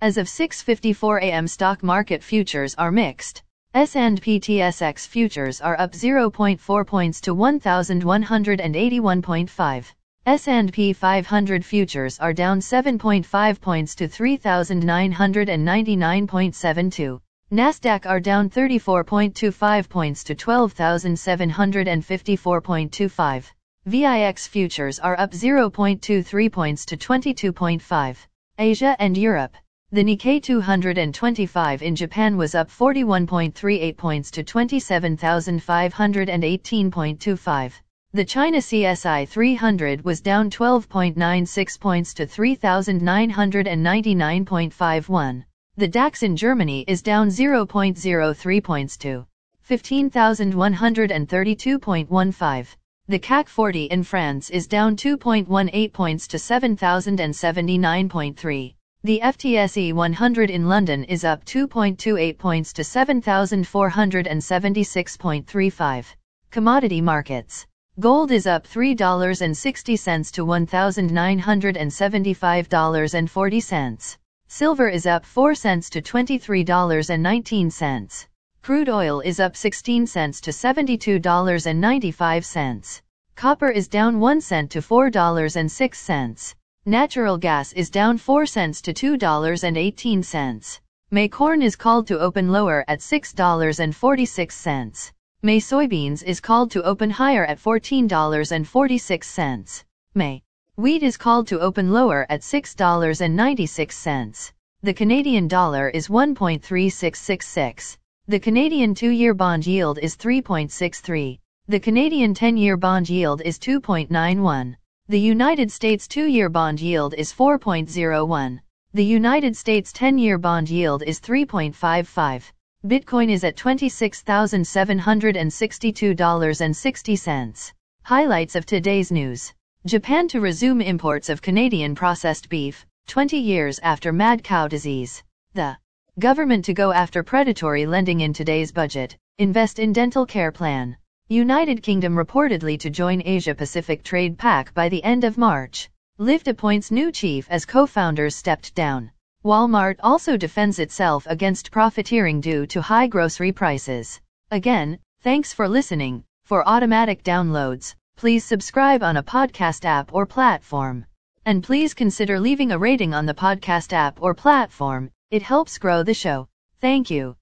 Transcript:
As of 6:54 a.m. stock market futures are mixed. S&P TSX futures are up 0.4 points to 1181.5. S&P 500 futures are down 7.5 points to 3999.72. Nasdaq are down 34.25 points to 12754.25. VIX futures are up 0.23 points to 22.5. Asia and Europe. The Nikkei 225 in Japan was up 41.38 points to 27,518.25. The China CSI 300 was down 12.96 points to 3,999.51. The DAX in Germany is down 0.03 points to 15,132.15. The CAC 40 in France is down 2.18 points to 7,079.3. The FTSE 100 in London is up 2.28 points to 7,476.35. Commodity markets. Gold is up $3.60 to $1,975.40. Silver is up 4 cents to $23.19. Crude oil is up 16 cents to $72.95. Copper is down 1 cent to $4.06. Natural gas is down 4 cents to $2.18. May corn is called to open lower at $6.46. May soybeans is called to open higher at $14.46. May wheat is called to open lower at $6.96. The Canadian dollar is 1.3666. The Canadian 2-year bond yield is 3.63. The Canadian 10-year bond yield is 2.91. The United States 2-year bond yield is 4.01. The United States 10-year bond yield is 3.55. Bitcoin is at $26,762.60. Highlights of today's news. Japan to resume imports of Canadian processed beef, 20 years after mad cow disease. The government to go after predatory lending in today's budget, invest in dental care plan. United Kingdom reportedly to join Asia-Pacific Trade Pact by the end of March. Lyft appoints new chief as co-founders stepped down. Walmart also defends itself against profiteering due to high grocery prices. Again, thanks for listening. For automatic downloads, please subscribe on a podcast app or platform. And please consider leaving a rating on the podcast app or platform. It helps grow the show. Thank you.